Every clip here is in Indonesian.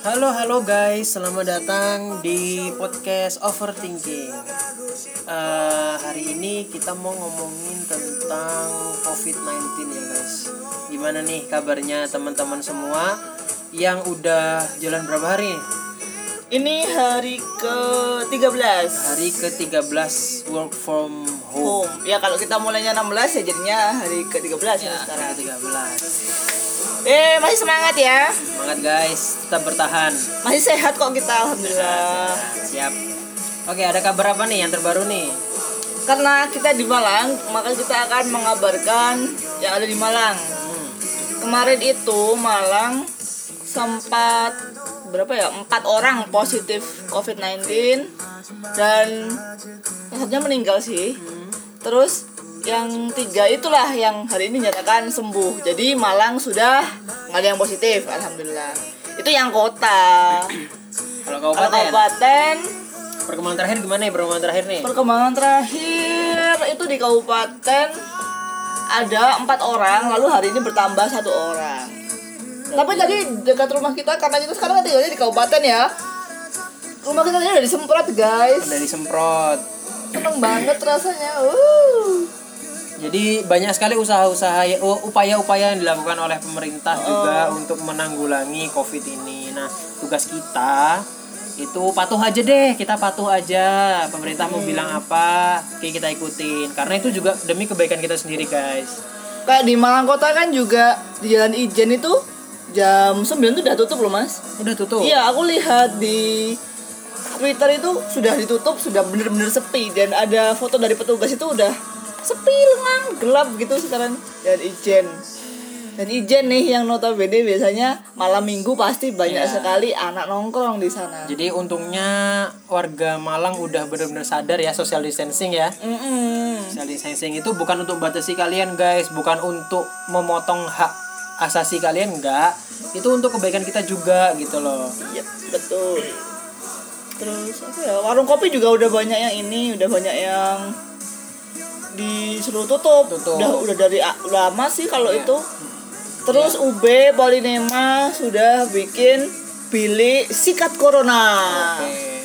Halo halo guys, selamat datang di podcast Overthinking. Eh, hari ini kita mau ngomongin tentang COVID-19 ya guys. Gimana nih kabarnya teman-teman semua yang udah jalan berapa hari? Ini hari ke-13 Hari ke-13 work from home. home. Ya kalau kita mulainya 16 ya jadinya hari ke-13 ya, Ya, sekarang. hari ke-13. Eh, masih semangat ya. Semangat guys, tetap bertahan. Masih sehat kok kita alhamdulillah. Siap. Oke, ada kabar apa nih yang terbaru nih? Karena kita di Malang, maka kita akan mengabarkan yang ada di Malang. Hmm. Kemarin itu Malang sempat berapa ya? Empat orang positif COVID-19 dan satunya meninggal sih. Terus yang tiga itulah yang hari ini nyatakan sembuh. Jadi Malang sudah nggak ada yang positif, alhamdulillah. Itu yang kota. Kalau kabupaten, kabupaten perkembangan terakhir gimana ya perkembangan terakhir nih? perkembangan terakhir itu di kabupaten ada empat orang, lalu hari ini bertambah satu orang. Tapi tadi dekat rumah kita karena kita sekarang kan tinggalnya di kabupaten ya. Rumah kita tadi udah disemprot guys. Udah disemprot. Seneng banget rasanya. Uh. Jadi banyak sekali usaha-usaha ya- upaya-upaya yang dilakukan oleh pemerintah Oh. juga untuk menanggulangi COVID ini. Nah, tugas kita itu patuh aja deh, kita patuh aja. Pemerintah mau bilang apa, oke kita ikutin. Karena itu juga demi kebaikan kita sendiri, guys. Kayak di Malang Kota kan juga di Jalan Ijen itu jam 9 tuh udah tutup loh mas. Udah tutup. Iya, aku lihat di Twitter itu sudah ditutup, sudah bener-bener sepi dan ada foto dari petugas itu udah sepi lengang, gelap gitu sekarang dan ijen. Dan ijen nih yang notabene biasanya malam minggu pasti banyak Iya. sekali anak nongkrong di sana. Jadi untungnya warga Malang udah benar-benar sadar ya social distancing ya. Mm-mm. Social distancing itu bukan untuk batasi kalian guys, bukan untuk memotong hak asasi kalian enggak. Itu untuk kebaikan kita juga gitu loh. Iya, betul. Terus apa ya? Warung kopi juga udah banyak yang ini, udah banyak yang disuruh tutup. Tutup. Udah udah dari lama sih kalau Iya. itu. Terus UB Polinema sudah bikin bilik sikat corona. Oke.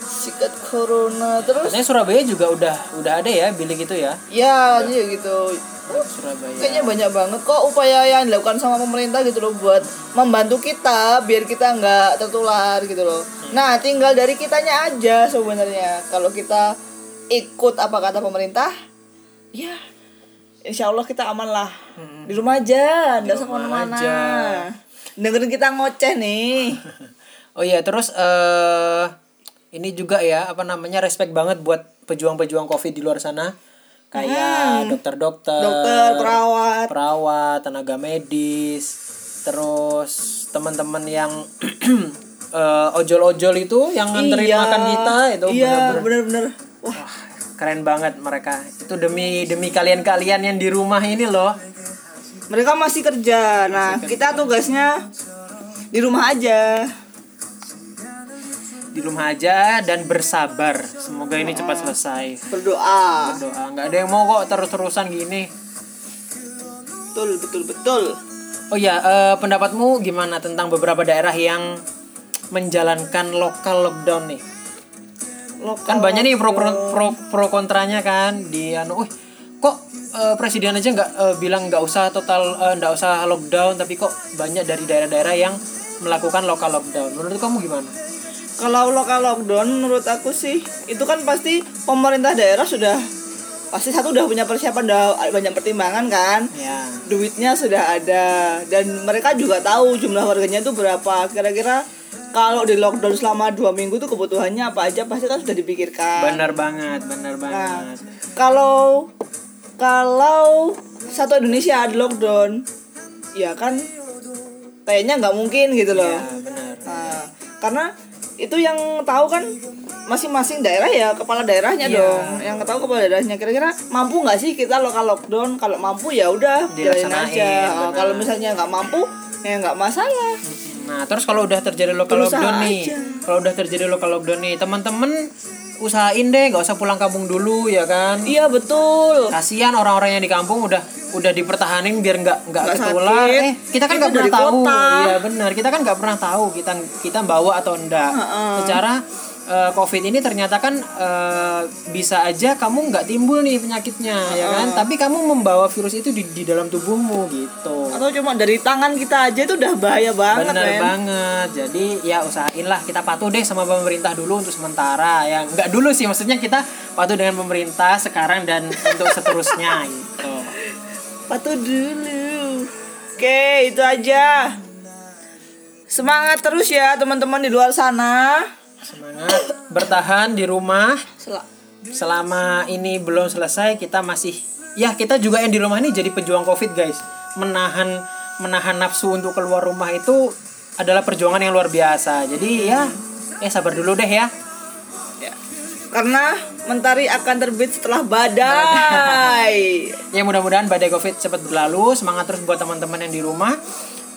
Sikat corona. Terus Katanya Surabaya juga udah udah ada ya bilik itu ya. ya iya gitu. Surabaya. Kayaknya banyak banget kok upaya yang dilakukan sama pemerintah gitu loh buat membantu kita biar kita nggak tertular gitu loh. Nah, tinggal dari kitanya aja sebenarnya. Kalau kita ikut apa kata pemerintah, ya insya Allah kita aman lah. Di rumah aja, nggak usah ke mana-mana. Dengerin kita ngoceh nih. Oh iya, terus eh ini juga ya, apa namanya? respect banget buat pejuang-pejuang Covid di luar sana. Kayak dokter-dokter, Hmm. Dokter, perawat. perawat, tenaga medis, terus teman-teman yang eh, ojol-ojol itu yang nganterin makan kita itu Iya, bener-bener. Wah, Wah, keren banget mereka. Itu demi demi kalian-kalian yang di rumah ini loh. mereka masih kerja. Nah, kita tugasnya di rumah aja. Di rumah aja dan bersabar. Semoga ini cepat selesai. Berdoa. Doa nggak ada yang mau kok terus-terusan gini. Betul, betul, betul. Oh ya, eh, pendapatmu gimana tentang beberapa daerah yang menjalankan lokal lockdown nih? Lokal Kan banyak nih pro pro pro, pro kontranya kan di anu, "Wih, kok eh, presiden aja nggak eh, bilang nggak usah total eh, nggak usah lockdown tapi kok banyak dari daerah-daerah yang melakukan lokal lockdown. Menurut kamu gimana? Kalau lokal lockdown menurut aku sih itu kan pasti pemerintah daerah sudah pasti satu udah punya persiapan udah banyak pertimbangan kan. Ya. Duitnya sudah ada dan mereka juga tahu jumlah warganya itu berapa. Kira-kira kalau di lockdown selama dua minggu tuh kebutuhannya apa aja pasti kan sudah dipikirkan. Benar banget, benar Nah, banget. kalau kalau satu Indonesia ada lockdown, ya kan kayaknya nggak mungkin gitu loh. Ya, benar. Nah, karena itu yang tahu kan masing-masing daerah ya kepala daerahnya Iya. dong yang tahu kepala daerahnya kira-kira mampu nggak sih kita lokal lockdown kalau mampu ya udah jalanin Dilaksanain, aja benar. kalau misalnya nggak mampu ya nggak masalah Nah, terus kalau udah terjadi Berusaha lockdown nih, aja. kalau udah terjadi local lockdown nih, teman-teman usahain deh nggak usah pulang kampung dulu ya kan iya betul kasihan orang-orang yang di kampung udah udah dipertahanin biar nggak nggak ketular sakit. eh kita kan nggak pernah dari tahu kota. iya benar kita kan nggak pernah tahu kita kita bawa atau enggak Heeh. secara eh, covid ini ternyata kan eh, bisa aja kamu nggak timbul nih penyakitnya ya kan? Tapi kamu membawa virus itu di, di dalam tubuhmu gitu. Atau cuma dari tangan kita aja itu udah bahaya banget Bener men. banget. Jadi ya usahain lah kita patuh deh sama pemerintah dulu untuk sementara. Ya. Nggak dulu sih maksudnya kita patuh dengan pemerintah sekarang dan untuk seterusnya gitu. patuh dulu. Oke itu aja. Semangat terus ya teman-teman di luar sana Semangat bertahan di rumah Sel- selama ini belum selesai kita masih ya kita juga yang di rumah ini jadi pejuang Covid guys. Menahan menahan nafsu untuk keluar rumah itu adalah perjuangan yang luar biasa. Jadi ya ya sabar dulu deh ya. ya. karena mentari akan terbit setelah badai Ya mudah-mudahan badai covid cepat berlalu. Semangat terus buat teman-teman yang di rumah.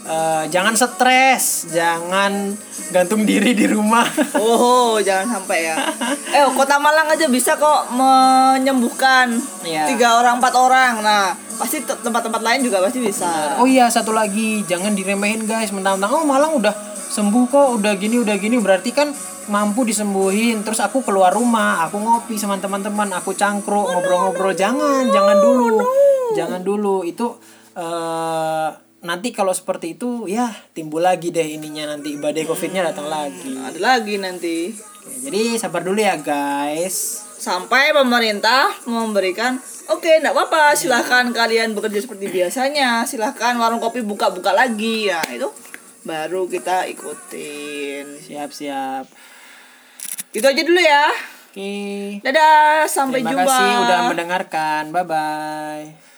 Eh, jangan stres, jangan gantung diri di rumah. Oh, jangan sampai ya. Eh, kota Malang aja bisa kok menyembuhkan Iya. tiga orang, empat orang. Nah, pasti te- tempat-tempat lain juga pasti bisa. oh iya satu lagi, jangan diremehin guys. Mentang-mentang oh Malang udah sembuh kok, udah gini udah gini berarti kan mampu disembuhin. Terus aku keluar rumah, aku ngopi sama teman-teman, aku cangkruk, ngobrol-ngobrol. Jangan, jangan dulu. Jangan dulu. Itu eh nanti kalau seperti itu ya timbul lagi deh ininya nanti badai covidnya datang lagi. Ada lagi nanti. Oke, jadi sabar dulu ya guys. Sampai pemerintah memberikan Oke, enggak apa-apa. Silahkan kalian bekerja seperti biasanya. Silahkan warung kopi buka-buka lagi. Ya, itu baru kita ikutin. Siap siap. Itu aja dulu ya. Oke. Dadah, sampai Terima jumpa. kasih udah mendengarkan. Bye bye.